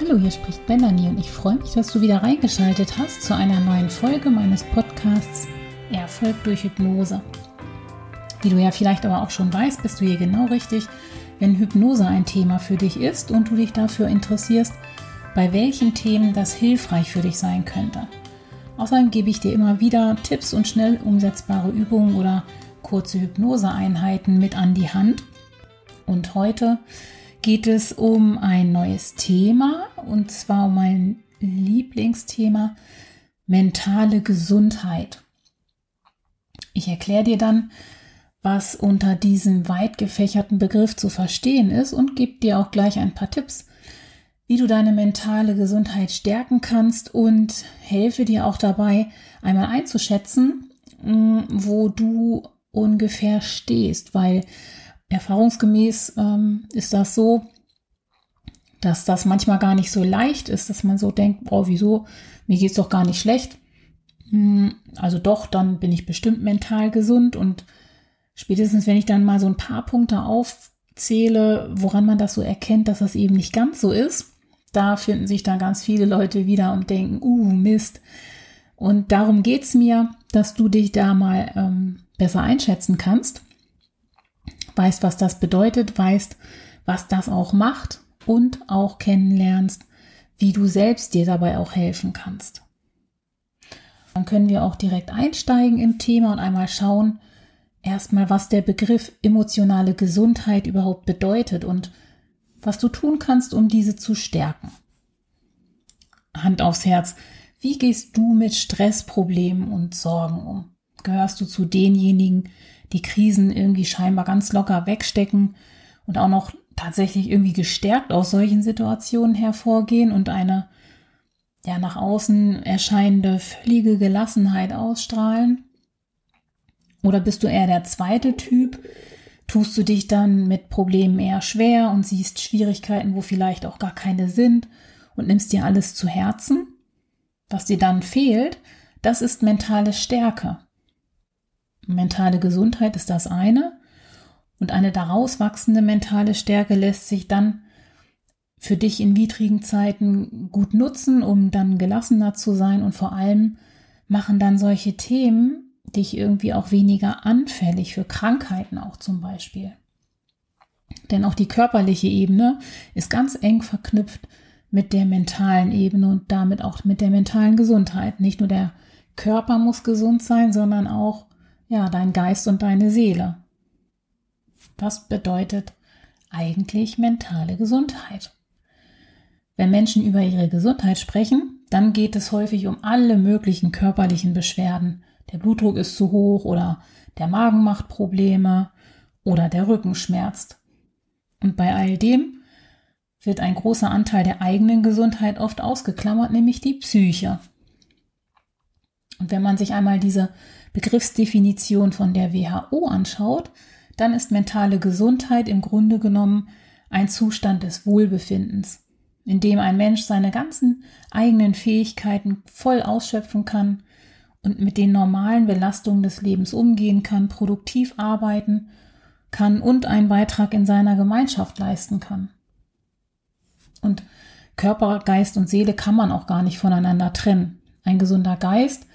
Hallo, hier spricht Melanie und ich freue mich, dass du wieder reingeschaltet hast zu einer neuen Folge meines Podcasts Erfolg durch Hypnose. Wie du ja vielleicht aber auch schon weißt, bist du hier genau richtig, wenn Hypnose ein Thema für dich ist und du dich dafür interessierst, bei welchen Themen das hilfreich für dich sein könnte. Außerdem gebe ich dir immer wieder Tipps und schnell umsetzbare Übungen oder kurze Hypnoseeinheiten mit an die Hand. Und heute geht es um ein neues Thema und zwar um mein Lieblingsthema mentale Gesundheit. Ich erkläre dir dann, was unter diesem weit gefächerten Begriff zu verstehen ist und gebe dir auch gleich ein paar Tipps, wie du deine mentale Gesundheit stärken kannst und helfe dir auch dabei, einmal einzuschätzen, mm, wo du ungefähr stehst, weil erfahrungsgemäß ähm, ist das so, dass das manchmal gar nicht so leicht ist, dass man so denkt, oh, wieso, mir geht es doch gar nicht schlecht. Hm, also doch, dann bin ich bestimmt mental gesund und spätestens, wenn ich dann mal so ein paar Punkte aufzähle, woran man das so erkennt, dass das eben nicht ganz so ist, da finden sich dann ganz viele Leute wieder und denken, uh, Mist. Und darum geht es mir, dass du dich da mal ähm, besser einschätzen kannst weißt, was das bedeutet, weißt, was das auch macht und auch kennenlernst, wie du selbst dir dabei auch helfen kannst. Dann können wir auch direkt einsteigen im Thema und einmal schauen, erstmal, was der Begriff emotionale Gesundheit überhaupt bedeutet und was du tun kannst, um diese zu stärken. Hand aufs Herz, wie gehst du mit Stressproblemen und Sorgen um? Gehörst du zu denjenigen, die Krisen irgendwie scheinbar ganz locker wegstecken und auch noch tatsächlich irgendwie gestärkt aus solchen Situationen hervorgehen und eine ja nach außen erscheinende völlige Gelassenheit ausstrahlen? Oder bist du eher der zweite Typ? Tust du dich dann mit Problemen eher schwer und siehst Schwierigkeiten, wo vielleicht auch gar keine sind und nimmst dir alles zu Herzen? Was dir dann fehlt, das ist mentale Stärke. Mentale Gesundheit ist das eine. Und eine daraus wachsende mentale Stärke lässt sich dann für dich in widrigen Zeiten gut nutzen, um dann gelassener zu sein und vor allem machen dann solche Themen dich irgendwie auch weniger anfällig für Krankheiten auch zum Beispiel. Denn auch die körperliche Ebene ist ganz eng verknüpft mit der mentalen Ebene und damit auch mit der mentalen Gesundheit. Nicht nur der Körper muss gesund sein, sondern auch ja, dein Geist und deine Seele. Was bedeutet eigentlich mentale Gesundheit? Wenn Menschen über ihre Gesundheit sprechen, dann geht es häufig um alle möglichen körperlichen Beschwerden. Der Blutdruck ist zu hoch oder der Magen macht Probleme oder der Rücken schmerzt. Und bei all dem wird ein großer Anteil der eigenen Gesundheit oft ausgeklammert, nämlich die Psyche. Und wenn man sich einmal diese Begriffsdefinition von der WHO anschaut, dann ist mentale Gesundheit im Grunde genommen ein Zustand des Wohlbefindens, in dem ein Mensch seine ganzen eigenen Fähigkeiten voll ausschöpfen kann und mit den normalen Belastungen des Lebens umgehen kann, produktiv arbeiten kann und einen Beitrag in seiner Gemeinschaft leisten kann. Und Körper, Geist und Seele kann man auch gar nicht voneinander trennen. Ein gesunder Geist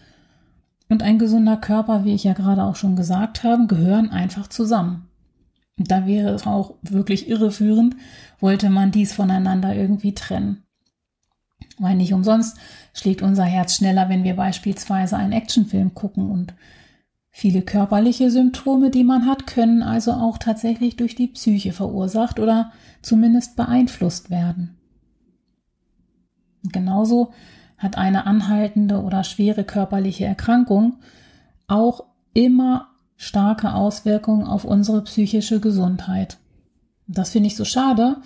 und ein gesunder Körper, wie ich ja gerade auch schon gesagt habe, gehören einfach zusammen. Und da wäre es auch wirklich irreführend, wollte man dies voneinander irgendwie trennen. Weil nicht umsonst schlägt unser Herz schneller, wenn wir beispielsweise einen Actionfilm gucken und viele körperliche Symptome, die man hat, können also auch tatsächlich durch die Psyche verursacht oder zumindest beeinflusst werden. Genauso hat eine anhaltende oder schwere körperliche Erkrankung auch immer starke Auswirkungen auf unsere psychische Gesundheit. Das finde ich so schade,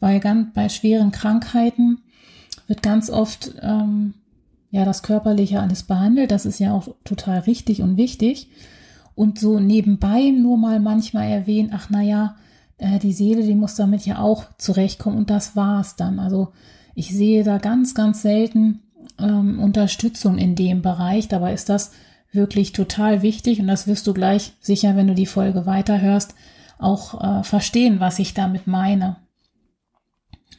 weil ganz, bei schweren Krankheiten wird ganz oft ähm, ja das Körperliche alles behandelt. Das ist ja auch total richtig und wichtig. Und so nebenbei nur mal manchmal erwähnt, ach naja, äh, die Seele, die muss damit ja auch zurechtkommen und das war's dann. Also ich sehe da ganz, ganz selten ähm, Unterstützung in dem Bereich. Dabei ist das wirklich total wichtig und das wirst du gleich sicher, wenn du die Folge weiterhörst, auch äh, verstehen, was ich damit meine.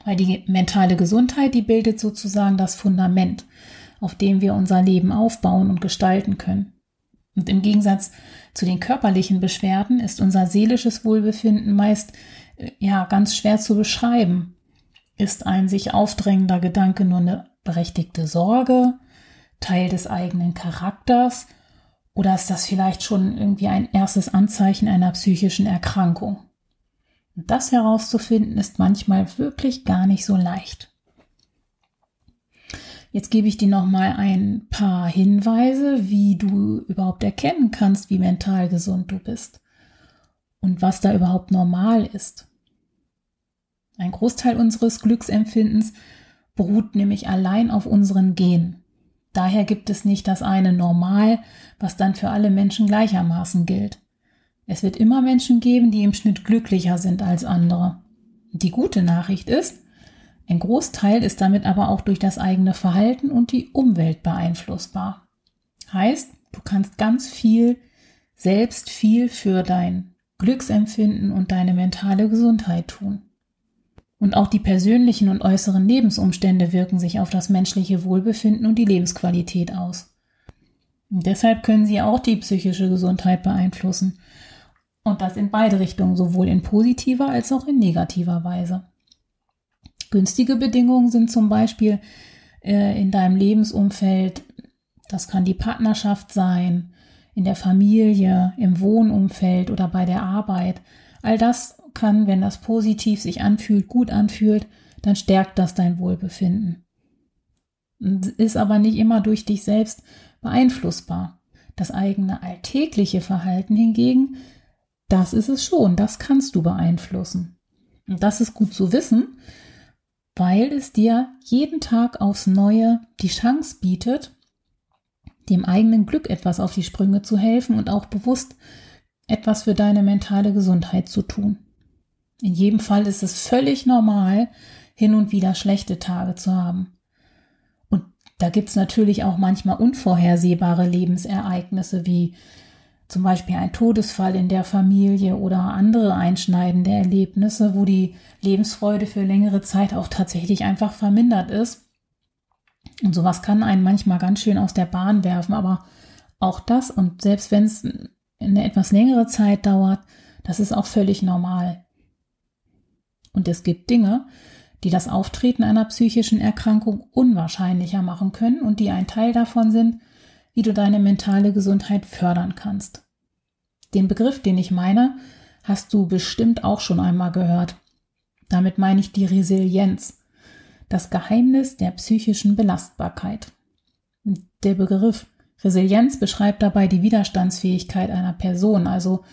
Weil die mentale Gesundheit, die bildet sozusagen das Fundament, auf dem wir unser Leben aufbauen und gestalten können. Und im Gegensatz zu den körperlichen Beschwerden ist unser seelisches Wohlbefinden meist äh, ja ganz schwer zu beschreiben. Ist ein sich aufdrängender Gedanke nur eine berechtigte Sorge, Teil des eigenen Charakters oder ist das vielleicht schon irgendwie ein erstes Anzeichen einer psychischen Erkrankung? Das herauszufinden ist manchmal wirklich gar nicht so leicht. Jetzt gebe ich dir noch mal ein paar Hinweise, wie du überhaupt erkennen kannst, wie mental gesund du bist und was da überhaupt normal ist. Ein Großteil unseres Glücksempfindens beruht nämlich allein auf unseren Genen. Daher gibt es nicht das eine Normal, was dann für alle Menschen gleichermaßen gilt. Es wird immer Menschen geben, die im Schnitt glücklicher sind als andere. Die gute Nachricht ist, ein Großteil ist damit aber auch durch das eigene Verhalten und die Umwelt beeinflussbar. Heißt, du kannst ganz viel, selbst viel für dein Glücksempfinden und deine mentale Gesundheit tun. Und auch die persönlichen und äußeren Lebensumstände wirken sich auf das menschliche Wohlbefinden und die Lebensqualität aus. Und deshalb können sie auch die psychische Gesundheit beeinflussen. Und das in beide Richtungen, sowohl in positiver als auch in negativer Weise. Günstige Bedingungen sind zum Beispiel äh, in deinem Lebensumfeld, das kann die Partnerschaft sein, in der Familie, im Wohnumfeld oder bei der Arbeit. All das kann, wenn das positiv sich anfühlt, gut anfühlt, dann stärkt das dein Wohlbefinden. Ist aber nicht immer durch dich selbst beeinflussbar. Das eigene alltägliche Verhalten hingegen, das ist es schon, das kannst du beeinflussen. Und das ist gut zu wissen, weil es dir jeden Tag aufs Neue die Chance bietet, dem eigenen Glück etwas auf die Sprünge zu helfen und auch bewusst etwas für deine mentale Gesundheit zu tun. In jedem Fall ist es völlig normal, hin und wieder schlechte Tage zu haben. Und da gibt es natürlich auch manchmal unvorhersehbare Lebensereignisse wie zum Beispiel ein Todesfall in der Familie oder andere einschneidende Erlebnisse, wo die Lebensfreude für längere Zeit auch tatsächlich einfach vermindert ist. Und sowas kann einen manchmal ganz schön aus der Bahn werfen, aber auch das und selbst wenn es eine etwas längere Zeit dauert, das ist auch völlig normal. Und es gibt Dinge, die das Auftreten einer psychischen Erkrankung unwahrscheinlicher machen können und die ein Teil davon sind, wie du deine mentale Gesundheit fördern kannst. Den Begriff, den ich meine, hast du bestimmt auch schon einmal gehört. Damit meine ich die Resilienz, das Geheimnis der psychischen Belastbarkeit. Der Begriff Resilienz beschreibt dabei die Widerstandsfähigkeit einer Person, also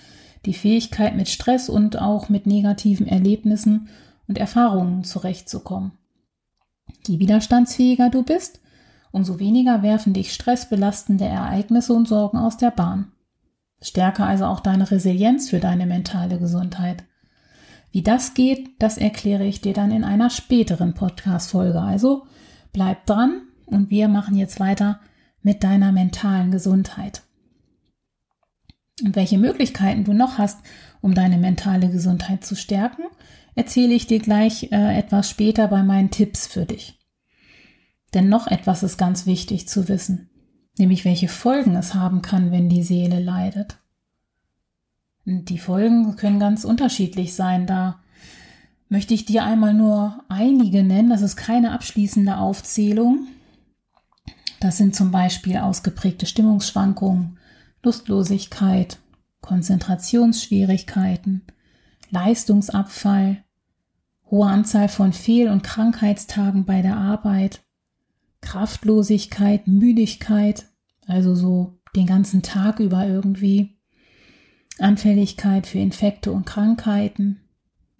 die Fähigkeit, mit Stress und auch mit negativen Erlebnissen und Erfahrungen zurechtzukommen. Je widerstandsfähiger du bist, umso weniger werfen dich stressbelastende Ereignisse und Sorgen aus der Bahn. Stärke also auch deine Resilienz für deine mentale Gesundheit. Wie das geht, das erkläre ich dir dann in einer späteren Podcast-Folge. Also bleib dran und wir machen jetzt weiter mit deiner mentalen Gesundheit. Und welche Möglichkeiten du noch hast, um deine mentale Gesundheit zu stärken, erzähle ich dir gleich äh, etwas später bei meinen Tipps für dich. Denn noch etwas ist ganz wichtig zu wissen nämlich welche Folgen es haben kann, wenn die Seele leidet. Und die Folgen können ganz unterschiedlich sein. Da möchte ich dir einmal nur einige nennen. Das ist keine abschließende Aufzählung. Das sind zum Beispiel ausgeprägte Stimmungsschwankungen, Lustlosigkeit, Konzentrationsschwierigkeiten, Leistungsabfall, hohe Anzahl von Fehl- und Krankheitstagen bei der Arbeit, Kraftlosigkeit, Müdigkeit, also so den ganzen Tag über irgendwie, Anfälligkeit für Infekte und Krankheiten,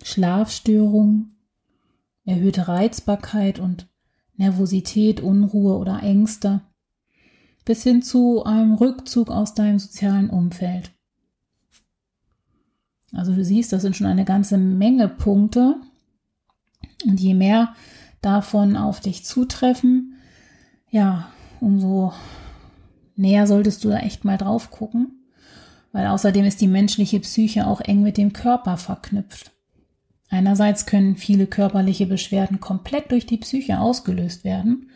Schlafstörungen, erhöhte Reizbarkeit und Nervosität, Unruhe oder Ängste, bis hin zu einem Rückzug aus deinem sozialen Umfeld. Also du siehst, das sind schon eine ganze Menge Punkte. Und je mehr davon auf dich zutreffen, ja, umso näher solltest du da echt mal drauf gucken, weil außerdem ist die menschliche Psyche auch eng mit dem Körper verknüpft. Einerseits können viele körperliche Beschwerden komplett durch die Psyche ausgelöst werden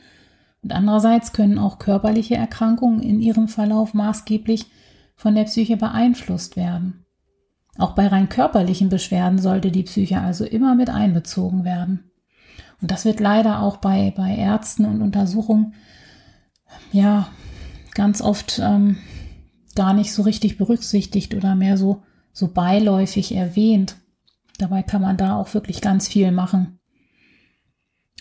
und andererseits können auch körperliche Erkrankungen in ihrem Verlauf maßgeblich von der Psyche beeinflusst werden. Auch bei rein körperlichen Beschwerden sollte die Psyche also immer mit einbezogen werden. Und das wird leider auch bei, bei Ärzten und Untersuchungen ja ganz oft ähm, gar nicht so richtig berücksichtigt oder mehr so, so beiläufig erwähnt. Dabei kann man da auch wirklich ganz viel machen.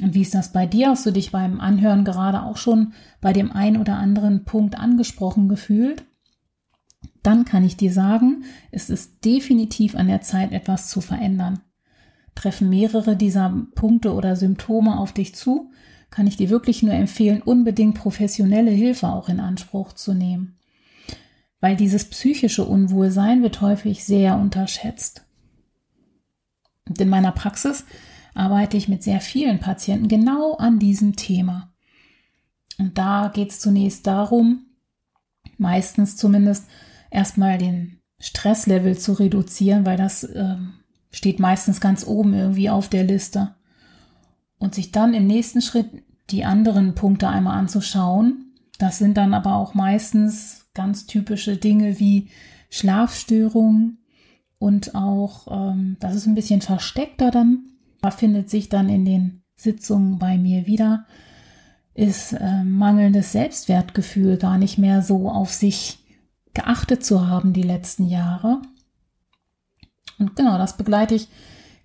Und wie ist das bei dir? Hast du dich beim Anhören gerade auch schon bei dem ein oder anderen Punkt angesprochen gefühlt? Dann kann ich dir sagen, es ist definitiv an der Zeit, etwas zu verändern. Treffen mehrere dieser Punkte oder Symptome auf dich zu, kann ich dir wirklich nur empfehlen, unbedingt professionelle Hilfe auch in Anspruch zu nehmen. Weil dieses psychische Unwohlsein wird häufig sehr unterschätzt. Und in meiner Praxis arbeite ich mit sehr vielen Patienten genau an diesem Thema. Und da geht es zunächst darum, meistens zumindest erstmal den Stresslevel zu reduzieren, weil das äh, steht meistens ganz oben irgendwie auf der Liste. Und sich dann im nächsten Schritt die anderen Punkte einmal anzuschauen. Das sind dann aber auch meistens ganz typische Dinge wie Schlafstörungen, und auch, ähm, das ist ein bisschen versteckter dann, findet sich dann in den Sitzungen bei mir wieder, ist äh, mangelndes Selbstwertgefühl gar nicht mehr so auf sich geachtet zu haben die letzten Jahre. Und genau, das begleite ich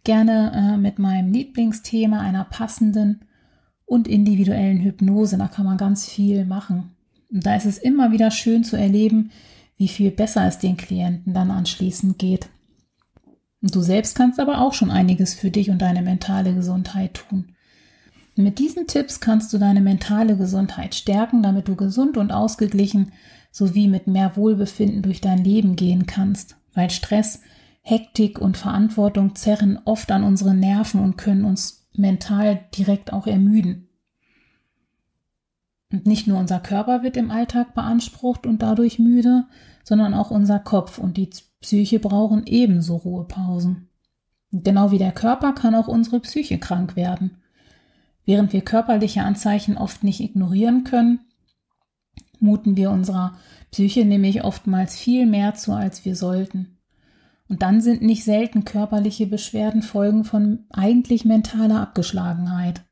gerne äh, mit meinem Lieblingsthema einer passenden und individuellen Hypnose. Da kann man ganz viel machen. Und da ist es immer wieder schön zu erleben, wie viel besser es den Klienten dann anschließend geht. Und du selbst kannst aber auch schon einiges für dich und deine mentale Gesundheit tun. mit diesen Tipps kannst du deine mentale Gesundheit stärken, damit du gesund und ausgeglichen sowie mit mehr Wohlbefinden durch dein Leben gehen kannst, weil Stress, Hektik und Verantwortung zerren oft an unsere Nerven und können uns mental direkt auch ermüden. Und nicht nur unser Körper wird im Alltag beansprucht und dadurch müde, sondern auch unser Kopf und die Psyche brauchen ebenso Ruhepausen. Genau wie der Körper kann auch unsere Psyche krank werden. Während wir körperliche Anzeichen oft nicht ignorieren können, muten wir unserer Psyche nämlich oftmals viel mehr zu, als wir sollten. Und dann sind nicht selten körperliche Beschwerden Folgen von eigentlich mentaler Abgeschlagenheit.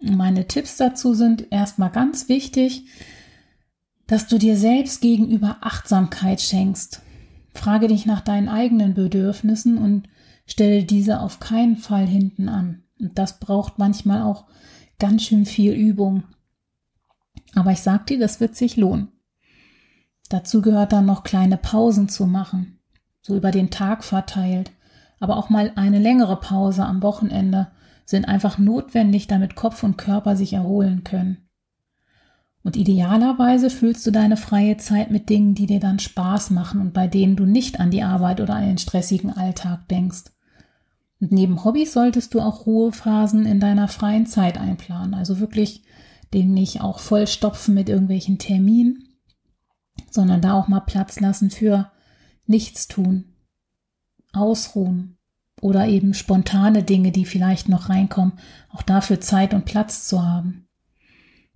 Meine Tipps dazu sind erstmal ganz wichtig, dass du dir selbst gegenüber Achtsamkeit schenkst Frage dich nach deinen eigenen Bedürfnissen und stelle diese auf keinen Fall hinten an. Und das braucht manchmal auch ganz schön viel Übung. Aber ich sag dir, das wird sich lohnen. Dazu gehört dann noch kleine Pausen zu machen, so über den Tag verteilt. Aber auch mal eine längere Pause am Wochenende sind einfach notwendig, damit Kopf und Körper sich erholen können. Und idealerweise füllst du deine freie Zeit mit Dingen, die dir dann Spaß machen und bei denen du nicht an die Arbeit oder an den stressigen Alltag denkst. Und neben Hobbys solltest du auch Ruhephasen in deiner freien Zeit einplanen. Also wirklich den nicht auch vollstopfen mit irgendwelchen Terminen, sondern da auch mal Platz lassen für Nichtstun, Ausruhen oder eben spontane Dinge, die vielleicht noch reinkommen, auch dafür Zeit und Platz zu haben.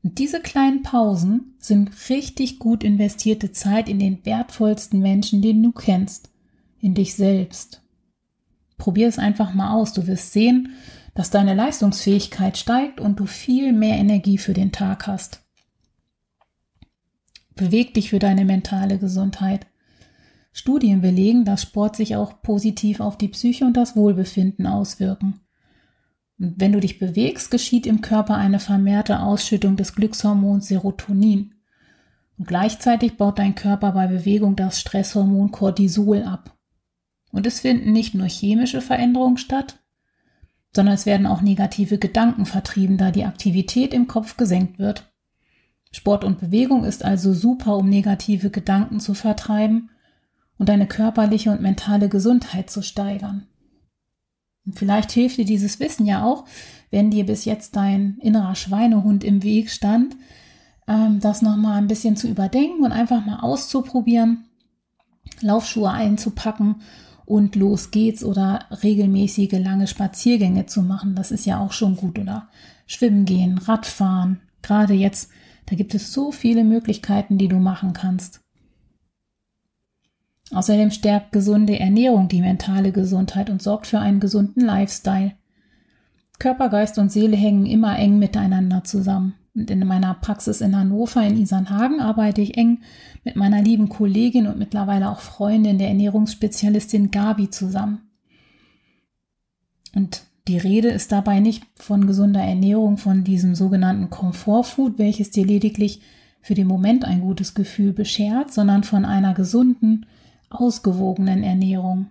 Und diese kleinen Pausen sind richtig gut investierte Zeit in den wertvollsten Menschen, den du kennst, in dich selbst. Probier es einfach mal aus. Du wirst sehen, dass deine Leistungsfähigkeit steigt und du viel mehr Energie für den Tag hast. Beweg dich für deine mentale Gesundheit. Studien belegen, dass Sport sich auch positiv auf die Psyche und das Wohlbefinden auswirken. Wenn du dich bewegst, geschieht im Körper eine vermehrte Ausschüttung des Glückshormons Serotonin. Und gleichzeitig baut dein Körper bei Bewegung das Stresshormon Cortisol ab. Und es finden nicht nur chemische Veränderungen statt, sondern es werden auch negative Gedanken vertrieben, da die Aktivität im Kopf gesenkt wird. Sport und Bewegung ist also super, um negative Gedanken zu vertreiben und deine körperliche und mentale Gesundheit zu steigern. Und vielleicht hilft dir dieses Wissen ja auch, wenn dir bis jetzt dein innerer Schweinehund im Weg stand, ähm, das nochmal ein bisschen zu überdenken und einfach mal auszuprobieren, Laufschuhe einzupacken und los geht's oder regelmäßige lange Spaziergänge zu machen. Das ist ja auch schon gut oder schwimmen gehen, Radfahren. Gerade jetzt, da gibt es so viele Möglichkeiten, die du machen kannst. Außerdem stärkt gesunde Ernährung die mentale Gesundheit und sorgt für einen gesunden Lifestyle. Körper, Geist und Seele hängen immer eng miteinander zusammen. Und in meiner Praxis in Hannover in Isernhagen arbeite ich eng mit meiner lieben Kollegin und mittlerweile auch Freundin der Ernährungsspezialistin Gabi zusammen. Und die Rede ist dabei nicht von gesunder Ernährung, von diesem sogenannten Komfortfood, welches dir lediglich für den Moment ein gutes Gefühl beschert, sondern von einer gesunden, ausgewogenen Ernährung.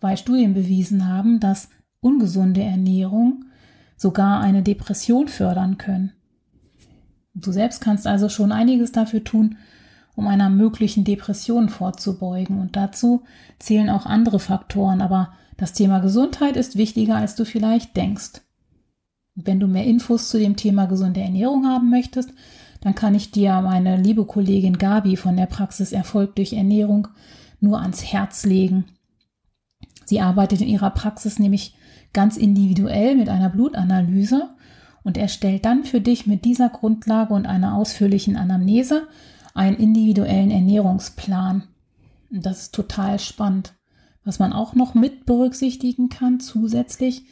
Weil Studien bewiesen haben, dass ungesunde Ernährung sogar eine Depression fördern können. Du selbst kannst also schon einiges dafür tun, um einer möglichen Depression vorzubeugen. Und dazu zählen auch andere Faktoren, aber das Thema Gesundheit ist wichtiger, als du vielleicht denkst. wenn du mehr Infos zu dem Thema gesunde Ernährung haben möchtest, dann kann ich dir meine liebe Kollegin Gabi von der Praxis Erfolg durch Ernährung nur ans Herz legen. Sie arbeitet in ihrer Praxis nämlich ganz individuell mit einer Blutanalyse und erstellt dann für dich mit dieser Grundlage und einer ausführlichen Anamnese einen individuellen Ernährungsplan. Und das ist total spannend. Was man auch noch mit berücksichtigen kann zusätzlich,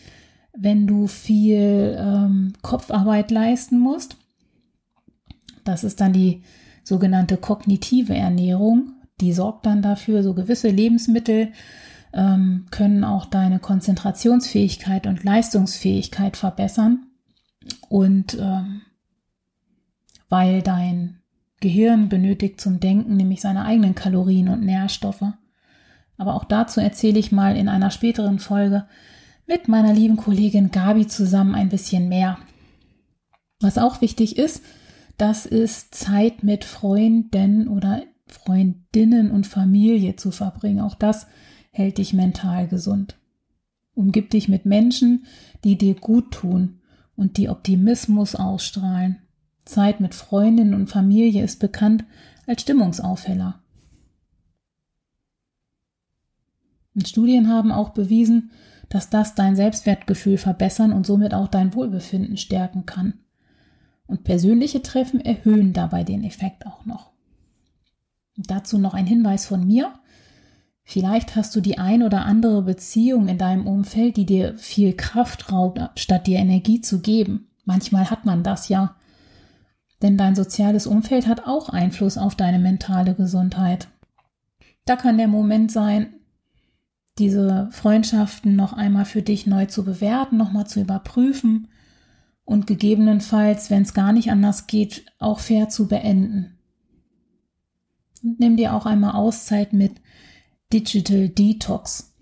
wenn du viel ähm, Kopfarbeit leisten musst. Das ist dann die sogenannte kognitive Ernährung. Die sorgt dann dafür, so gewisse Lebensmittel ähm, können auch deine Konzentrationsfähigkeit und Leistungsfähigkeit verbessern. Und ähm, weil dein Gehirn benötigt zum Denken nämlich seine eigenen Kalorien und Nährstoffe. Aber auch dazu erzähle ich mal in einer späteren Folge mit meiner lieben Kollegin Gabi zusammen ein bisschen mehr. Was auch wichtig ist, das ist Zeit mit Freunden oder Freundinnen und Familie zu verbringen. Auch das hält dich mental gesund. Umgib dich mit Menschen, die dir gut tun und die Optimismus ausstrahlen. Zeit mit Freundinnen und Familie ist bekannt als Stimmungsaufheller. Und Studien haben auch bewiesen, dass das dein Selbstwertgefühl verbessern und somit auch dein Wohlbefinden stärken kann. Und persönliche Treffen erhöhen dabei den Effekt auch noch. Und dazu noch ein Hinweis von mir. Vielleicht hast du die ein oder andere Beziehung in deinem Umfeld, die dir viel Kraft raubt, statt dir Energie zu geben. Manchmal hat man das ja. Denn dein soziales Umfeld hat auch Einfluss auf deine mentale Gesundheit. Da kann der Moment sein, diese Freundschaften noch einmal für dich neu zu bewerten, nochmal zu überprüfen und gegebenenfalls, wenn es gar nicht anders geht, auch fair zu beenden. Und nimm dir auch einmal Auszeit mit Digital Detox.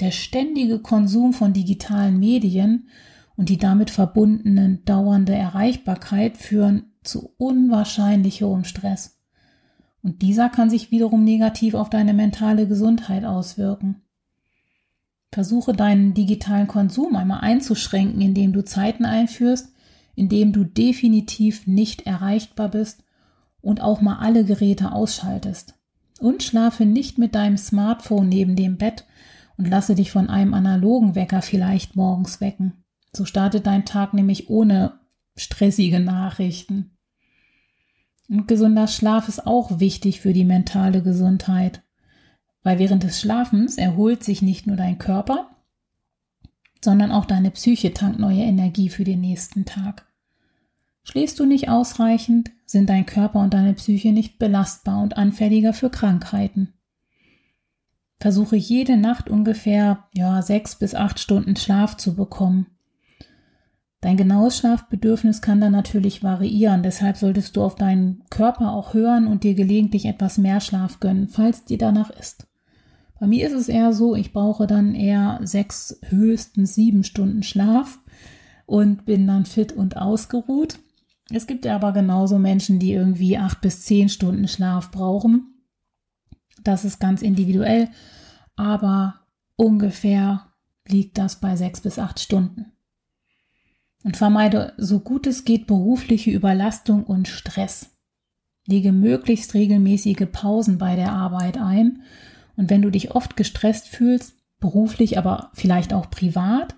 Der ständige Konsum von digitalen Medien und die damit verbundenen dauernde Erreichbarkeit führen zu unwahrscheinlich hohem Stress. Und dieser kann sich wiederum negativ auf deine mentale Gesundheit auswirken. Versuche deinen digitalen Konsum einmal einzuschränken, indem du Zeiten einführst, indem du definitiv nicht erreichbar bist und auch mal alle Geräte ausschaltest. Und schlafe nicht mit deinem Smartphone neben dem Bett und lasse dich von einem analogen Wecker vielleicht morgens wecken. So startet dein Tag nämlich ohne stressige Nachrichten. Und gesunder Schlaf ist auch wichtig für die mentale Gesundheit, weil während des Schlafens erholt sich nicht nur dein Körper, sondern auch deine Psyche tankt neue Energie für den nächsten Tag. Schläfst du nicht ausreichend, sind dein Körper und deine Psyche nicht belastbar und anfälliger für Krankheiten. Versuche jede Nacht ungefähr ja, sechs bis acht Stunden Schlaf zu bekommen. Dein genaues Schlafbedürfnis kann dann natürlich variieren, deshalb solltest du auf deinen Körper auch hören und dir gelegentlich etwas mehr Schlaf gönnen, falls dir danach ist. Bei mir ist es eher so, ich brauche dann eher sechs, höchstens sieben Stunden Schlaf und bin dann fit und ausgeruht. Es gibt ja aber genauso Menschen, die irgendwie acht bis zehn Stunden Schlaf brauchen. Das ist ganz individuell, aber ungefähr liegt das bei sechs bis acht Stunden. Und vermeide so gut es geht berufliche Überlastung und Stress. Lege möglichst regelmäßige Pausen bei der Arbeit ein Und wenn du dich oft gestresst fühlst, beruflich, aber vielleicht auch privat,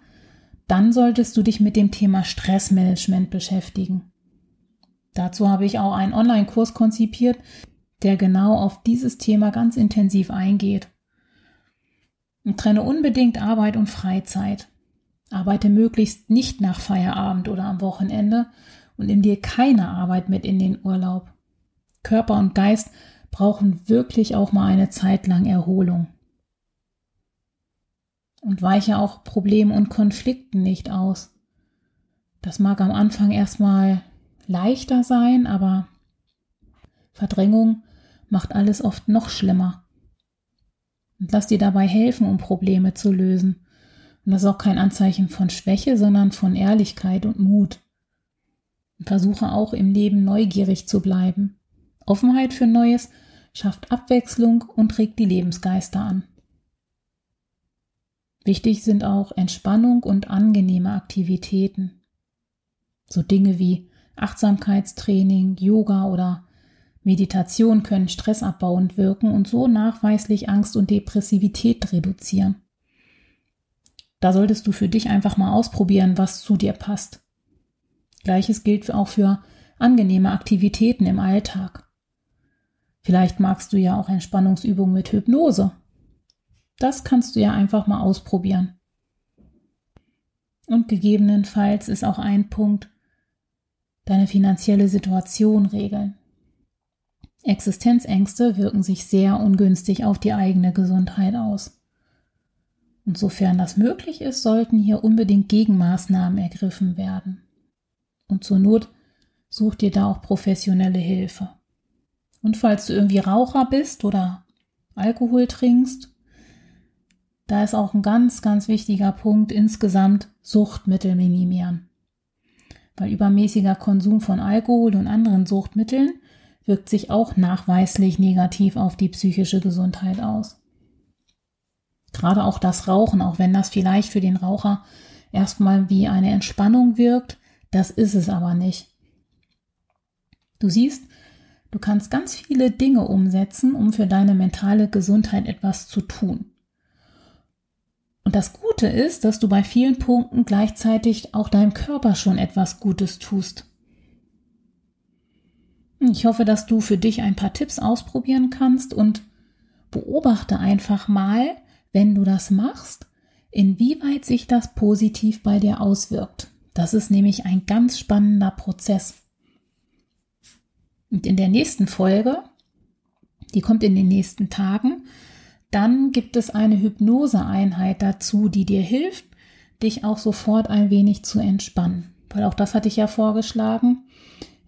dann solltest du dich mit dem Thema Stressmanagement beschäftigen. Dazu habe ich auch einen Online-Kurs konzipiert, der genau auf dieses Thema ganz intensiv eingeht. Und trenne unbedingt Arbeit und Freizeit. Arbeite möglichst nicht nach Feierabend oder am Wochenende und nimm dir keine Arbeit mit in den Urlaub. Körper und Geist brauchen wirklich auch mal eine Zeit lang Erholung. Und weiche auch Problemen und Konflikten nicht aus. Das mag am Anfang erstmal leichter sein, aber Verdrängung macht alles oft noch schlimmer. Und lass dir dabei helfen, um Probleme zu lösen. Und das ist auch kein Anzeichen von Schwäche, sondern von Ehrlichkeit und Mut. Und versuche auch im Leben neugierig zu bleiben. Offenheit für Neues schafft Abwechslung und regt die Lebensgeister an. Wichtig sind auch Entspannung und angenehme Aktivitäten. So Dinge wie Achtsamkeitstraining, Yoga oder Meditation können stressabbauend wirken und so nachweislich Angst und Depressivität reduzieren. Da solltest du für dich einfach mal ausprobieren, was zu dir passt. Gleiches gilt auch für angenehme Aktivitäten im Alltag. Vielleicht magst du ja auch Entspannungsübungen mit Hypnose. Das kannst du ja einfach mal ausprobieren. Und gegebenenfalls ist auch ein Punkt, deine finanzielle Situation regeln. Existenzängste wirken sich sehr ungünstig auf die eigene Gesundheit aus. Und sofern das möglich ist, sollten hier unbedingt Gegenmaßnahmen ergriffen werden. Und zur Not such dir da auch professionelle Hilfe. Und falls du irgendwie Raucher bist oder Alkohol trinkst, da ist auch ein ganz, ganz wichtiger Punkt insgesamt Suchtmittel minimieren. Weil übermäßiger Konsum von Alkohol und anderen Suchtmitteln wirkt sich auch nachweislich negativ auf die psychische Gesundheit aus. Gerade auch das Rauchen, auch wenn das vielleicht für den Raucher erstmal wie eine Entspannung wirkt, das ist es aber nicht. Du siehst, du kannst ganz viele Dinge umsetzen, um für deine mentale Gesundheit etwas zu tun. Und das Gute ist, dass du bei vielen Punkten gleichzeitig auch deinem Körper schon etwas Gutes tust. Ich hoffe, dass du für dich ein paar Tipps ausprobieren kannst und beobachte einfach mal, wenn du das machst, inwieweit sich das positiv bei dir auswirkt. Das ist nämlich ein ganz spannender Prozess. Und in der nächsten Folge, die kommt in den nächsten Tagen, dann gibt es eine Hypnoseeinheit dazu, die dir hilft, dich auch sofort ein wenig zu entspannen. Weil auch das hatte ich ja vorgeschlagen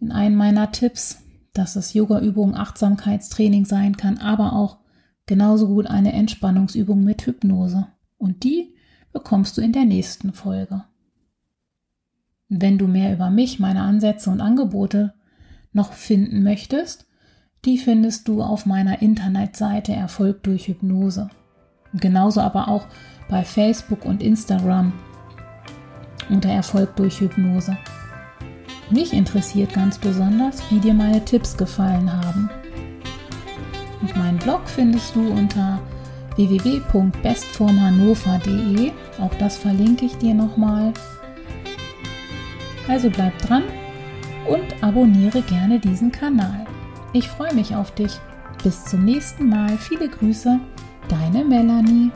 in einem meiner Tipps dass es Yoga-Übung, Achtsamkeitstraining sein kann, aber auch genauso gut eine Entspannungsübung mit Hypnose. Und die bekommst du in der nächsten Folge. Wenn du mehr über mich, meine Ansätze und Angebote noch finden möchtest, die findest du auf meiner Internetseite Erfolg durch Hypnose. Genauso aber auch bei Facebook und Instagram unter Erfolg durch Hypnose. Mich interessiert ganz besonders, wie dir meine Tipps gefallen haben. Und meinen Blog findest du unter www.bestformhannover.de. Auch das verlinke ich dir nochmal. Also bleib dran und abonniere gerne diesen Kanal. Ich freue mich auf dich. Bis zum nächsten Mal. Viele Grüße, deine Melanie.